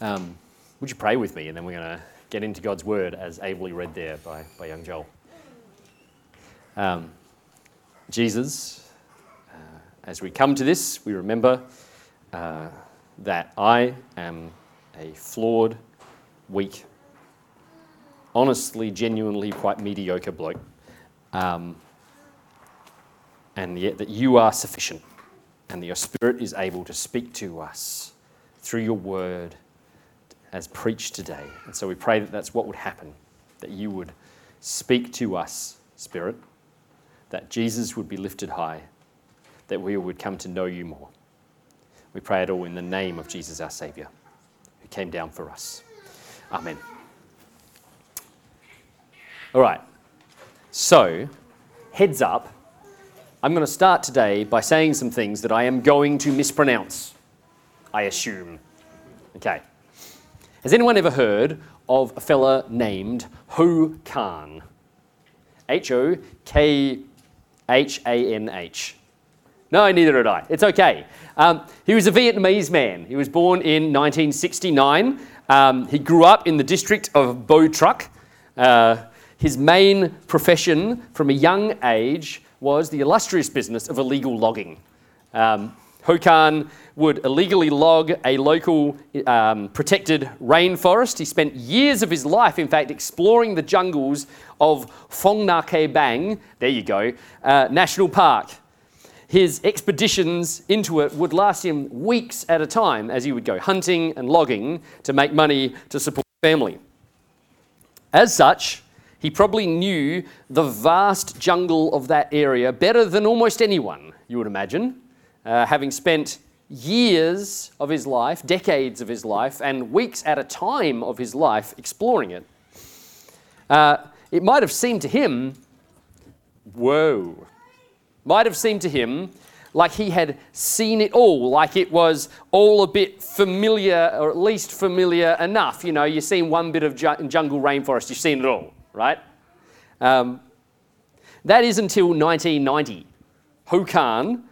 Um, would you pray with me? And then we're going to get into God's word as ably read there by, by young Joel. Um, Jesus, uh, as we come to this, we remember uh, that I am a flawed, weak, honestly, genuinely quite mediocre bloke. Um, and yet that you are sufficient and that your Spirit is able to speak to us through your word as preached today. And so we pray that that's what would happen, that you would speak to us, Spirit, that Jesus would be lifted high, that we would come to know you more. We pray it all in the name of Jesus, our Saviour, who came down for us. Amen. All right. So, heads up, I'm going to start today by saying some things that I am going to mispronounce, I assume. Okay. Has anyone ever heard of a fella named Ho Khanh? H O K H A N H. No, neither did I. It's okay. Um, he was a Vietnamese man. He was born in 1969. Um, he grew up in the district of Bo Trach. Uh, his main profession from a young age was the illustrious business of illegal logging. Um, Ho Khanh would illegally log a local um, protected rainforest. He spent years of his life, in fact, exploring the jungles of Phong Nha Ke Bang, there you go, uh, National Park. His expeditions into it would last him weeks at a time as he would go hunting and logging to make money to support family. As such, he probably knew the vast jungle of that area better than almost anyone, you would imagine, uh, having spent years of his life, decades of his life, and weeks at a time of his life exploring it. Uh, it might have seemed to him, whoa, might have seemed to him like he had seen it all, like it was all a bit familiar, or at least familiar enough. You know, you've seen one bit of ju- jungle rainforest, you've seen it all right? Um, that is until 1990. Ho Khanh,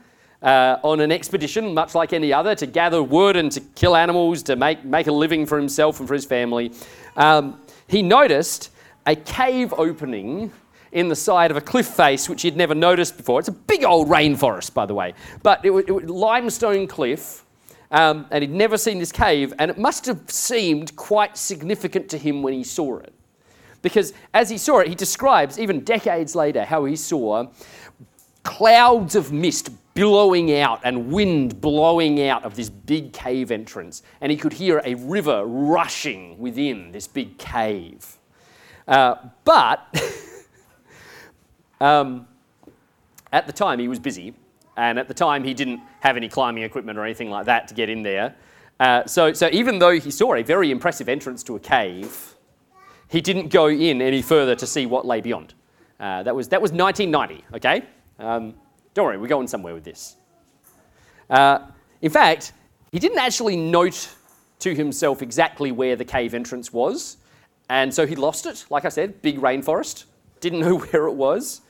uh, on an expedition, much like any other, to gather wood and to kill animals, to make, make a living for himself and for his family, um, he noticed a cave opening in the side of a cliff face which he'd never noticed before. It's a big old rainforest, by the way, but it was, it was limestone cliff. Um, and he'd never seen this cave, and it must have seemed quite significant to him when he saw it. Because as he saw it, he describes, even decades later, how he saw clouds of mist billowing out and wind blowing out of this big cave entrance. And he could hear a river rushing within this big cave. Uh, but um, at the time, he was busy. And at the time, he didn't have any climbing equipment or anything like that to get in there. Uh, so, so even though he saw a very impressive entrance to a cave, he didn't go in any further to see what lay beyond. Uh, that, was, that was 1990, okay? Um, don't worry, we're going somewhere with this. Uh, in fact, he didn't actually note to himself exactly where the cave entrance was, and so he lost it. Like I said, big rainforest, didn't know where it was.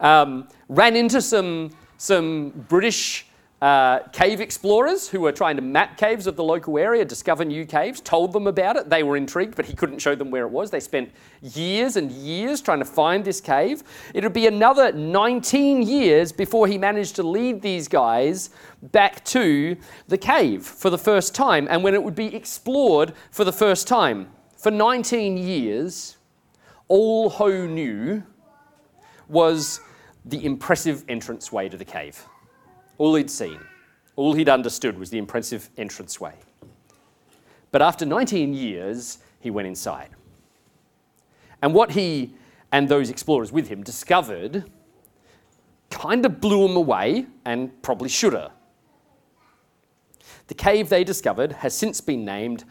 Um, ran into some, some British uh, cave explorers who were trying to map caves of the local area, discover new caves, told them about it. They were intrigued, but he couldn't show them where it was. They spent years and years trying to find this cave. It would be another 19 years before he managed to lead these guys back to the cave for the first time and when it would be explored for the first time. For 19 years, all Ho knew was the impressive entranceway to the cave. All he'd seen, all he'd understood was the impressive entranceway. But after 19 years, he went inside. And what he and those explorers with him discovered kind of blew him away and probably should have. The cave they discovered has since been named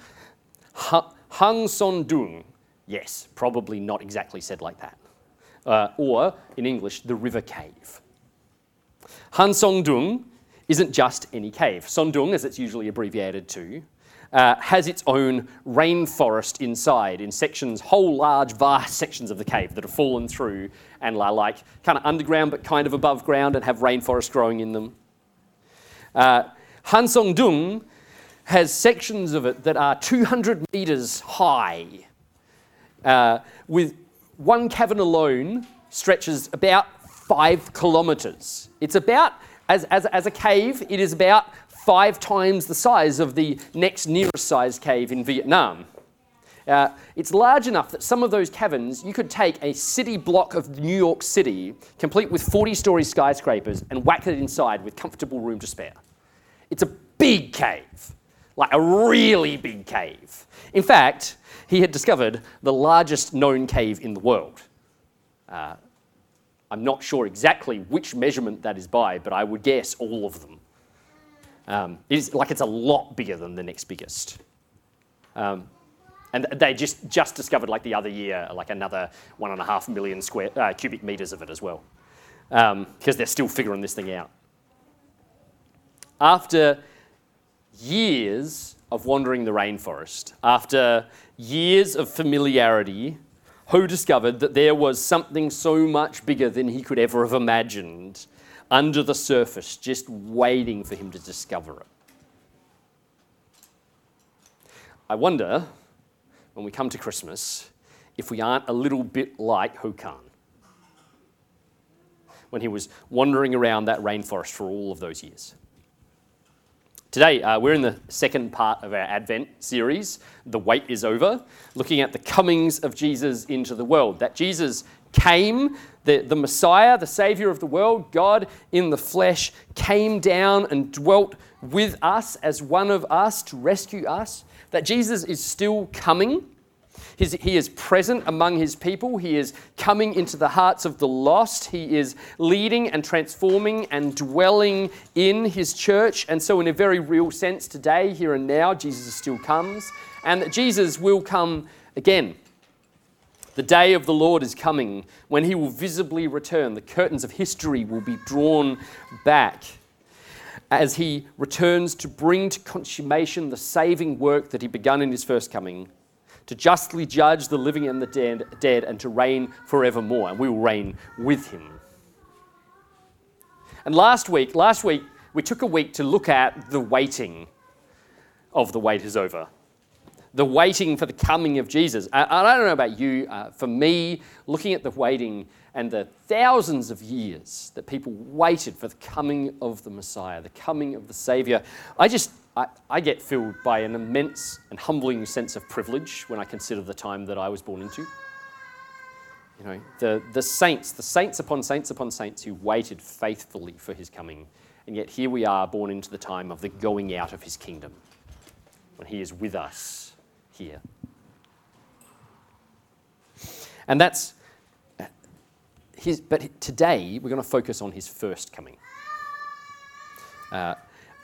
Hang Son Doong. Yes, probably not exactly said like that. Uh, or, in English, the River Cave. Hang Son Doong isn't just any cave. Son Doong, as it's usually abbreviated to, uh, has its own rainforest inside in sections, whole large, vast sections of the cave that have fallen through and are like kind of underground but kind of above ground and have rainforest growing in them. Uh, Hang Son Doong has sections of it that are 200 meters high, uh, with one cavern alone stretches about five kilometers. It's about, as, as, as a cave, it is about five times the size of the next nearest sized cave in Vietnam. Uh, it's large enough that some of those caverns, you could take a city block of New York City, complete with 40 story skyscrapers, and whack it inside with comfortable room to spare. It's a big cave, like a really big cave. In fact, he had discovered the largest known cave in the world. Uh, I'm not sure exactly which measurement that is by, but I would guess all of them. Um, it's like it's a lot bigger than the next biggest. Um, and they just, just discovered like the other year, like another one and a half million square uh, cubic meters of it as well, because um, they're still figuring this thing out. After years of wandering the rainforest, after years of familiarity, Ho discovered that there was something so much bigger than he could ever have imagined under the surface, just waiting for him to discover it. I wonder when we come to Christmas if we aren't a little bit like Ho Khanh when he was wandering around that rainforest for all of those years. Today, uh, we're in the second part of our Advent series, The Wait is Over, looking at the comings of Jesus into the world. That Jesus came, the, the Messiah, the Savior of the world, God in the flesh, came down and dwelt with us as one of us to rescue us that Jesus is still coming. He's, he is present among his people. He is coming into the hearts of the lost. He is leading and transforming and dwelling in his church. And so, in a very real sense, today, here and now, Jesus still comes. And that Jesus will come again. The day of the Lord is coming when he will visibly return. The curtains of history will be drawn back as he returns to bring to consummation the saving work that he began in his first coming, to justly judge the living and the dead, dead and to reign forevermore. And we will reign with him. And last week, last week, we took a week to look at the waiting of the wait is over. The waiting for the coming of Jesus. I, I don't know about you, uh, for me, looking at the waiting and the thousands of years that people waited for the coming of the Messiah, the coming of the Savior, I just, I, I, get filled by an immense and humbling sense of privilege when I consider the time that I was born into. You know, the, the saints, the saints upon saints upon saints who waited faithfully for his coming. And yet here we are born into the time of the going out of his kingdom, when he is with us here. And that's his, but today we're going to focus on his first coming. Uh,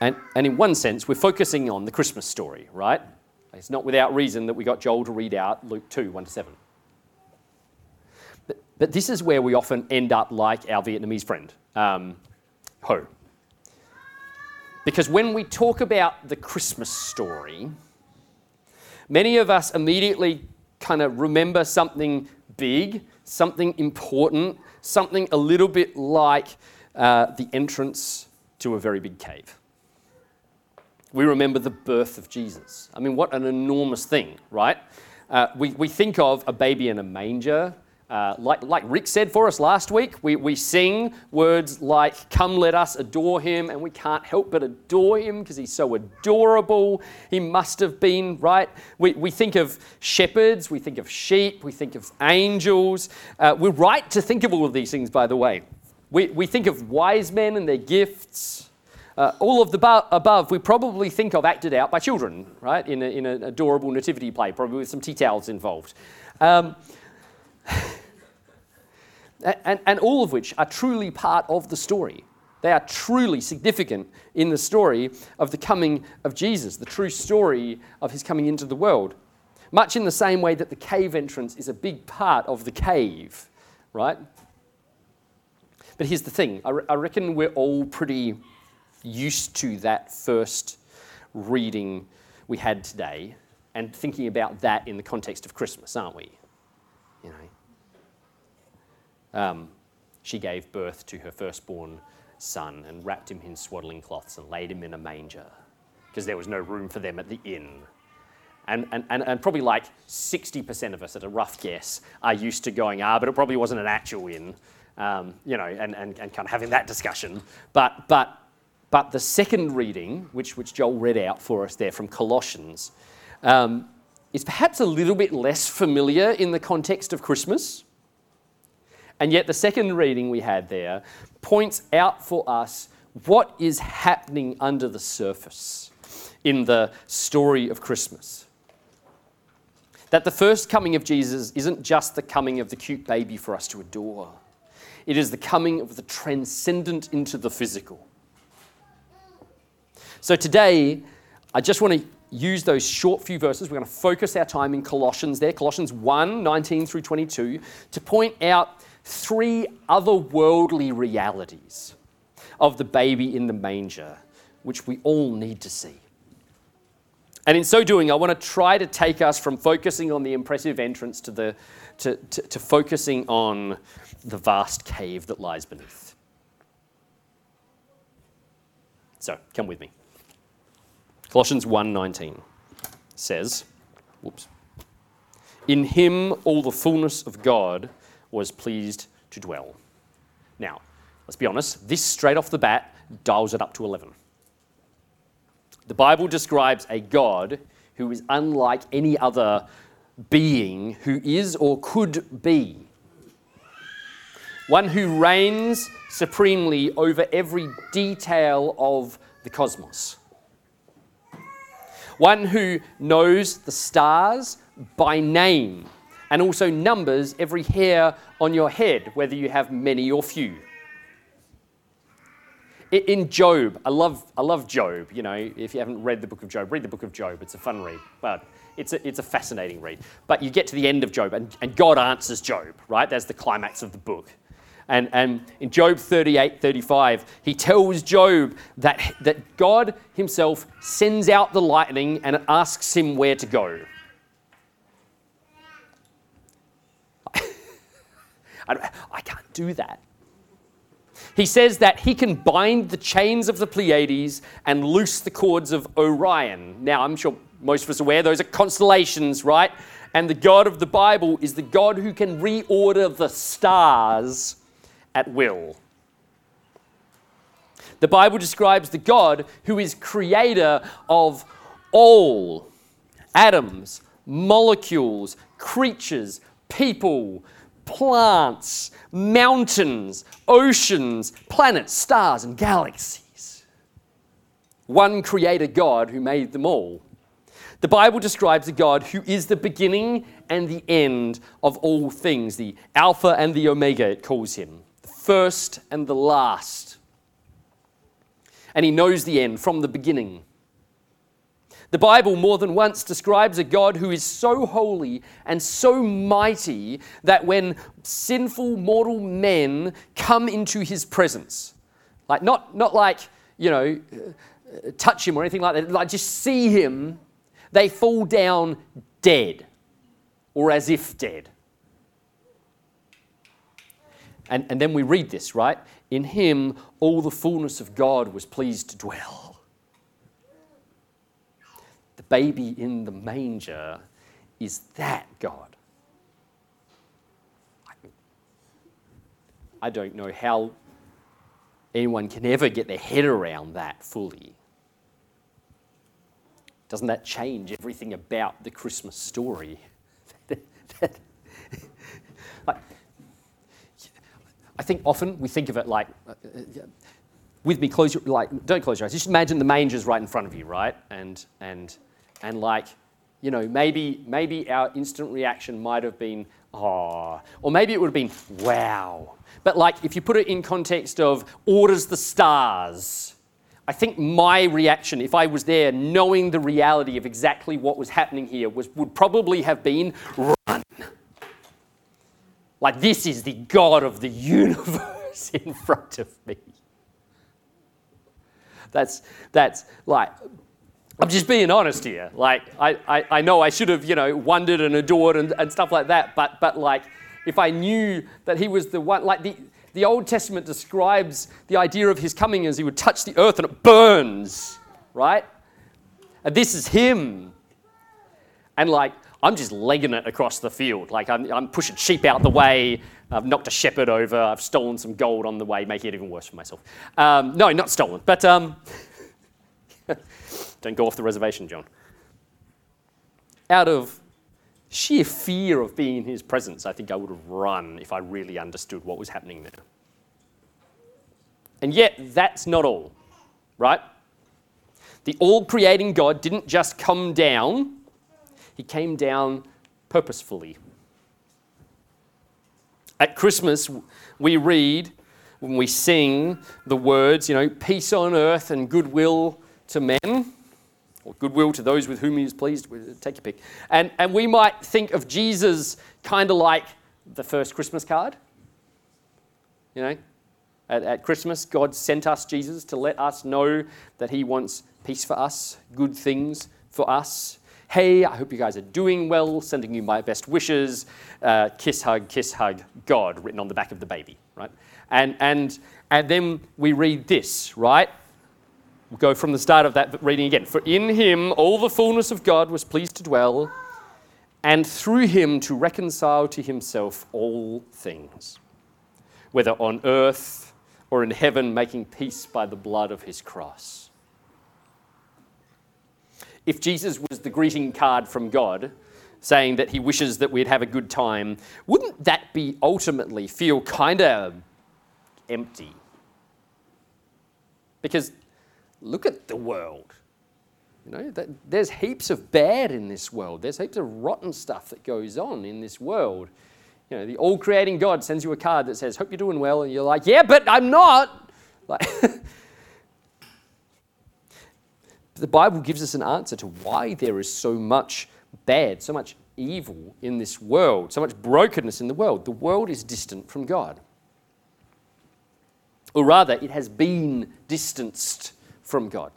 and, and in one sense, we're focusing on the Christmas story, right? It's not without reason that we got Joel to read out Luke 2 1 to 7. But, but this is where we often end up like our Vietnamese friend, um, Ho. Because when we talk about the Christmas story, many of us immediately kind of remember something big, something important, something a little bit like uh, the entrance to a very big cave. We remember the birth of Jesus. I mean, what an enormous thing, right? Uh, we, we think of a baby in a manger, uh, like, like Rick said for us last week, we, we sing words like, Come, let us adore him, and we can't help but adore him because he's so adorable. He must have been, right? We, we think of shepherds, we think of sheep, we think of angels. Uh, we're right to think of all of these things, by the way. We, we think of wise men and their gifts. Uh, all of the above we probably think of acted out by children, right? In, a, in an adorable nativity play, probably with some tea towels involved. Um, and, and all of which are truly part of the story. They are truly significant in the story of the coming of Jesus, the true story of his coming into the world. Much in the same way that the cave entrance is a big part of the cave, right? But here's the thing I, re- I reckon we're all pretty used to that first reading we had today and thinking about that in the context of Christmas, aren't we? You know, um, she gave birth to her firstborn son and wrapped him in swaddling cloths and laid him in a manger because there was no room for them at the inn. And, and, and, and probably like 60% of us, at a rough guess, are used to going, ah, but it probably wasn't an actual inn, um, you know, and, and, and kind of having that discussion. But, but, but the second reading, which, which Joel read out for us there from Colossians, um, is perhaps a little bit less familiar in the context of Christmas. And yet, the second reading we had there points out for us what is happening under the surface in the story of Christmas. That the first coming of Jesus isn't just the coming of the cute baby for us to adore, it is the coming of the transcendent into the physical. So today, I just want to use those short few verses. We're going to focus our time in Colossians there, Colossians 1 19 through 22, to point out three otherworldly realities of the baby in the manger, which we all need to see. And in so doing, I want to try to take us from focusing on the impressive entrance to, the, to, to, to focusing on the vast cave that lies beneath. So, come with me. Colossians 1:19 says, whoops. In him all the fullness of God was pleased to dwell. Now, let's be honest, this straight off the bat dials it up to 11. The Bible describes a God who is unlike any other being who is or could be. One who reigns supremely over every detail of the cosmos. One who knows the stars by name and also numbers every hair on your head, whether you have many or few. In Job, I love, I love Job. You know, if you haven't read the book of Job, read the book of Job. It's a fun read, but it's a, it's a fascinating read. But you get to the end of Job, and, and God answers Job, right? That's the climax of the book. And, and in Job 38 35, he tells Job that, that God himself sends out the lightning and asks him where to go. I, I can't do that. He says that he can bind the chains of the Pleiades and loose the cords of Orion. Now, I'm sure most of us are aware those are constellations, right? And the God of the Bible is the God who can reorder the stars at will. The Bible describes the God who is creator of all atoms, molecules, creatures, people, plants, mountains, oceans, planets, stars, and galaxies. One creator God who made them all. The Bible describes a God who is the beginning and the end of all things, the Alpha and the Omega, it calls him, the first and the last. And he knows the end from the beginning. The Bible more than once describes a God who is so holy and so mighty that when sinful mortal men come into his presence, like not, not like, you know, uh, touch him or anything like that, like just see him, they fall down dead or as if dead. And, and then we read this, right? In him, all the fullness of God was pleased to dwell baby in the manger is that God. I don't know how anyone can ever get their head around that fully. Doesn't that change everything about the Christmas story? like, I think often we think of it like, uh, uh, with me, close your, like, don't close your eyes. Just imagine the manger's right in front of you, right? And, and and like, you know, maybe, maybe our instant reaction might have been, oh, or maybe it would have been, wow. But like, if you put it in context of orders the stars, I think my reaction, if I was there knowing the reality of exactly what was happening here, was, would probably have been run. Like, this is the God of the universe in front of me. That's, that's like I'm just being honest here. Like, I, I, I, know I should have, you know, wondered and adored and, and stuff like that, but, but like, if I knew that he was the one, like, the, the Old Testament describes the idea of his coming as he would touch the earth and it burns, right? And this is him. And like, I'm just legging it across the field. Like, I'm, I'm pushing sheep out the way. I've knocked a shepherd over. I've stolen some gold on the way, making it even worse for myself. Um, no, not stolen, but um, don't go off the reservation, John. Out of sheer fear of being in his presence, I think I would have run if I really understood what was happening there. And yet, that's not all, right? The all creating God didn't just come down, he came down purposefully. At Christmas, we read, when we sing the words, you know, peace on earth and goodwill to men, goodwill to those with whom he is pleased, take your pick. And, and we might think of Jesus kind of like the first Christmas card. You know, at, at Christmas, God sent us Jesus to let us know that he wants peace for us, good things for us. Hey, I hope you guys are doing well, sending you my best wishes. Uh, kiss, hug, kiss, hug, God, written on the back of the baby, right? And, and, and then we read this, right? We'll go from the start of that reading again. For in him all the fullness of God was pleased to dwell, and through him to reconcile to himself all things, whether on earth or in heaven, making peace by the blood of his cross if Jesus was the greeting card from God, saying that he wishes that we'd have a good time, wouldn't that be ultimately feel kind of empty? Because look at the world. You know, there's heaps of bad in this world. There's heaps of rotten stuff that goes on in this world. You know, the all creating God sends you a card that says, Hope you're doing well. And you're like, Yeah, but I'm not. Like, the Bible gives us an answer to why there is so much bad, so much evil in this world, so much brokenness in the world. The world is distant from God. Or rather, it has been distanced from God.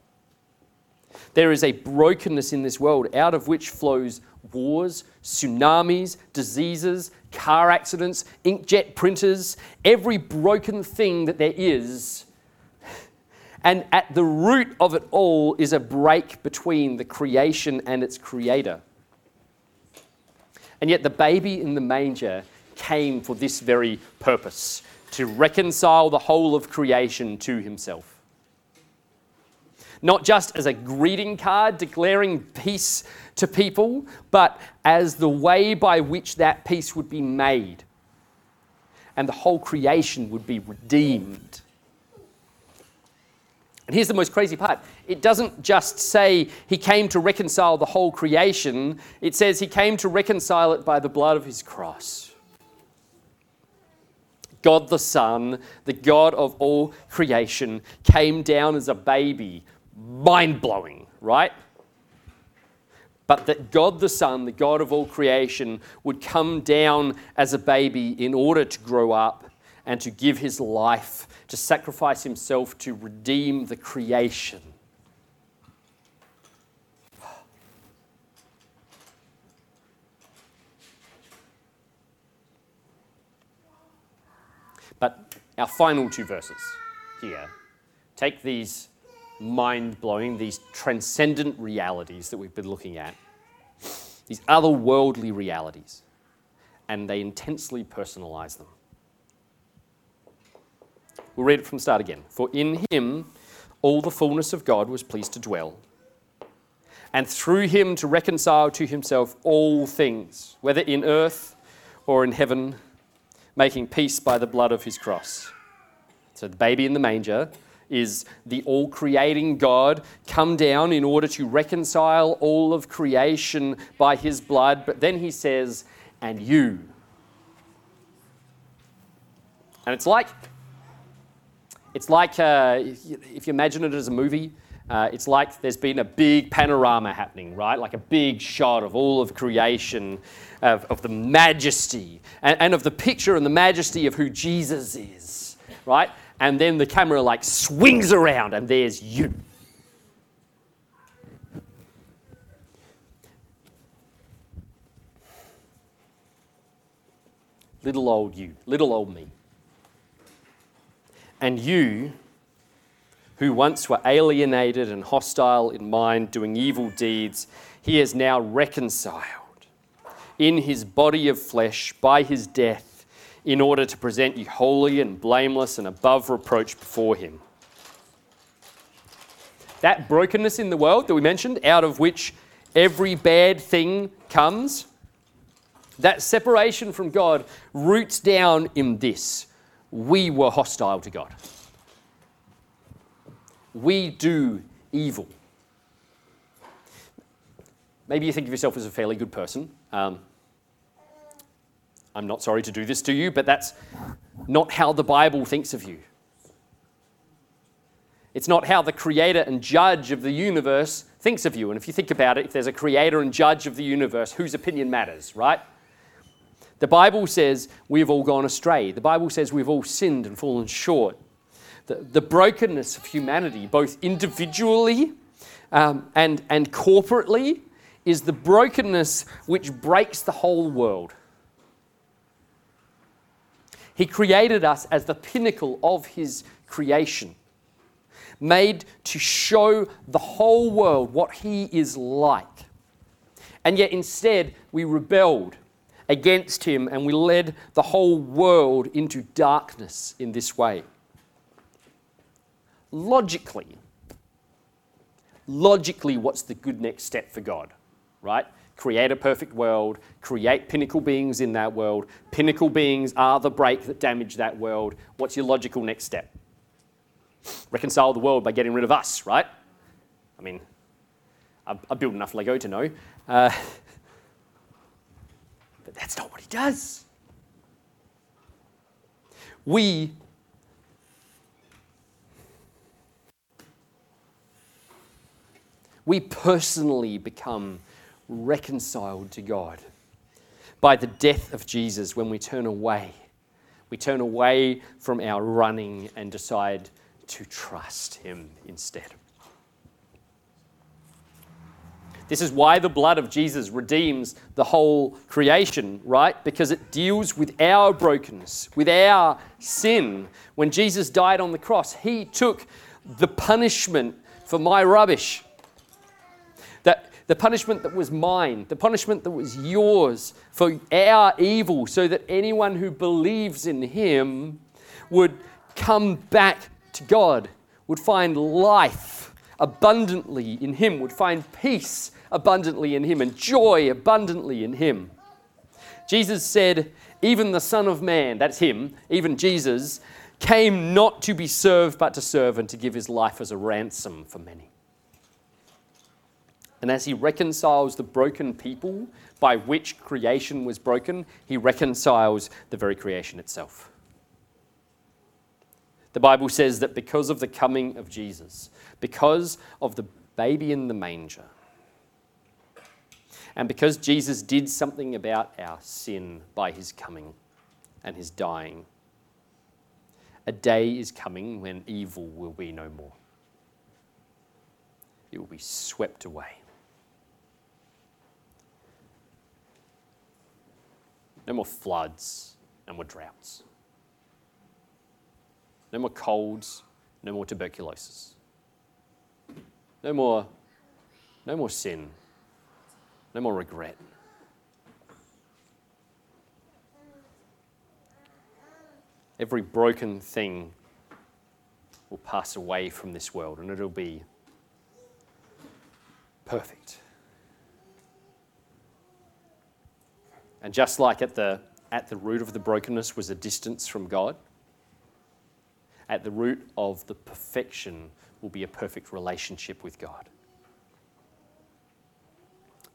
There is a brokenness in this world out of which flows wars, tsunamis, diseases, car accidents, inkjet printers, every broken thing that there is and at the root of it all is a break between the creation and its creator. And yet, the baby in the manger came for this very purpose to reconcile the whole of creation to himself. Not just as a greeting card declaring peace to people, but as the way by which that peace would be made and the whole creation would be redeemed. And here's the most crazy part it doesn't just say he came to reconcile the whole creation, it says he came to reconcile it by the blood of his cross. God the Son, the God of all creation, came down as a baby. Mind blowing, right? But that God the Son, the God of all creation, would come down as a baby in order to grow up and to give his life to sacrifice himself to redeem the creation. But our final two verses here take these mind blowing, these transcendent realities that we've been looking at, these otherworldly realities, and they intensely personalize them. We'll read it from the start again. For in him all the fullness of God was pleased to dwell, and through him to reconcile to himself all things, whether in earth or in heaven, making peace by the blood of his cross. So the baby in the manger is the all creating God come down in order to reconcile all of creation by his blood. But then he says, and you. And it's like it's like, uh, if you imagine it as a movie, uh, it's like there's been a big panorama happening, right? Like a big shot of all of creation, of, of the majesty, and, and of the picture and the majesty of who Jesus is, right? And then the camera like swings around, and there's you. Little old you, little old me. And you who once were alienated and hostile in mind, doing evil deeds, he is now reconciled in his body of flesh by his death in order to present you holy and blameless and above reproach before him. That brokenness in the world that we mentioned, out of which every bad thing comes, that separation from God roots down in this. We were hostile to God. We do evil. Maybe you think of yourself as a fairly good person. Um, I'm not sorry to do this to you, but that's not how the Bible thinks of you. It's not how the creator and judge of the universe thinks of you. And if you think about it, if there's a creator and judge of the universe, whose opinion matters, right? The Bible says we've all gone astray. The Bible says we've all sinned and fallen short. The, the brokenness of humanity, both individually um, and, and corporately, is the brokenness which breaks the whole world. He created us as the pinnacle of His creation, made to show the whole world what He is like. And yet, instead, we rebelled against Him and we led the whole world into darkness in this way. Logically, logically, what's the good next step for God, right? Create a perfect world, create pinnacle beings in that world. Pinnacle beings are the break that damage that world. What's your logical next step? Reconcile the world by getting rid of us, right? I mean, I, I build enough Lego to know. Uh, but that's not what he does. We we personally become reconciled to God by the death of Jesus when we turn away. We turn away from our running and decide to trust Him instead. This is why the blood of Jesus redeems the whole creation, right? Because it deals with our brokenness, with our sin. When Jesus died on the cross, He took the punishment for my rubbish the punishment that was mine, the punishment that was yours for our evil, so that anyone who believes in him would come back to God, would find life abundantly in him, would find peace abundantly in him, and joy abundantly in him. Jesus said, Even the Son of Man, that's him, even Jesus, came not to be served, but to serve and to give his life as a ransom for many. And as he reconciles the broken people by which creation was broken, he reconciles the very creation itself. The Bible says that because of the coming of Jesus, because of the baby in the manger, and because Jesus did something about our sin by his coming and his dying, a day is coming when evil will be no more. It will be swept away. No more floods, no more droughts. No more colds, no more tuberculosis. No more, no more sin, no more regret. Every broken thing will pass away from this world and it'll be perfect. And just like at the, at the root of the brokenness was a distance from God, at the root of the perfection will be a perfect relationship with God.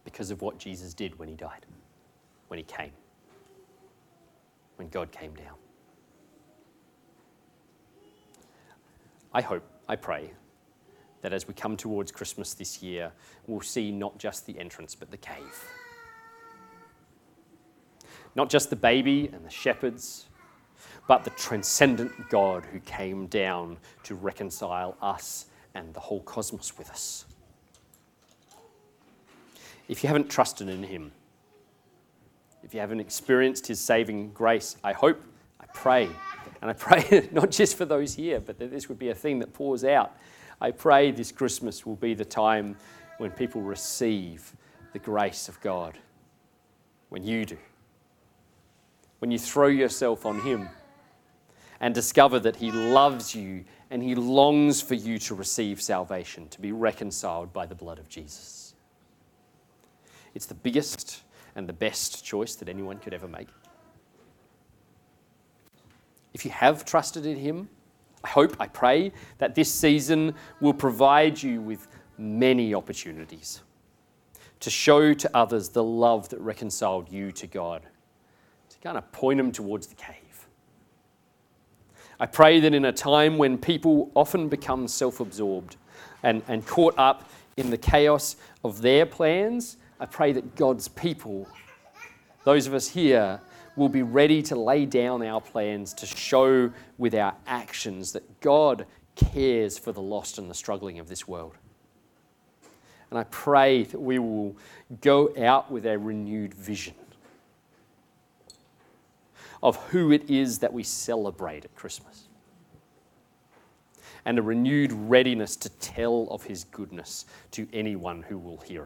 Because of what Jesus did when he died, when he came, when God came down. I hope, I pray, that as we come towards Christmas this year, we'll see not just the entrance, but the cave. Not just the baby and the shepherds, but the transcendent God who came down to reconcile us and the whole cosmos with us. If you haven't trusted in Him, if you haven't experienced His saving grace, I hope, I pray. And I pray not just for those here, but that this would be a thing that pours out. I pray this Christmas will be the time when people receive the grace of God. When you do. When you throw yourself on Him and discover that He loves you and He longs for you to receive salvation, to be reconciled by the blood of Jesus. It's the biggest and the best choice that anyone could ever make. If you have trusted in Him, I hope, I pray that this season will provide you with many opportunities to show to others the love that reconciled you to God, kind of point them towards the cave. I pray that in a time when people often become self absorbed and, and caught up in the chaos of their plans, I pray that God's people, those of us here, will be ready to lay down our plans to show with our actions that God cares for the lost and the struggling of this world. And I pray that we will go out with a renewed vision of who it is that we celebrate at Christmas. And a renewed readiness to tell of his goodness to anyone who will hear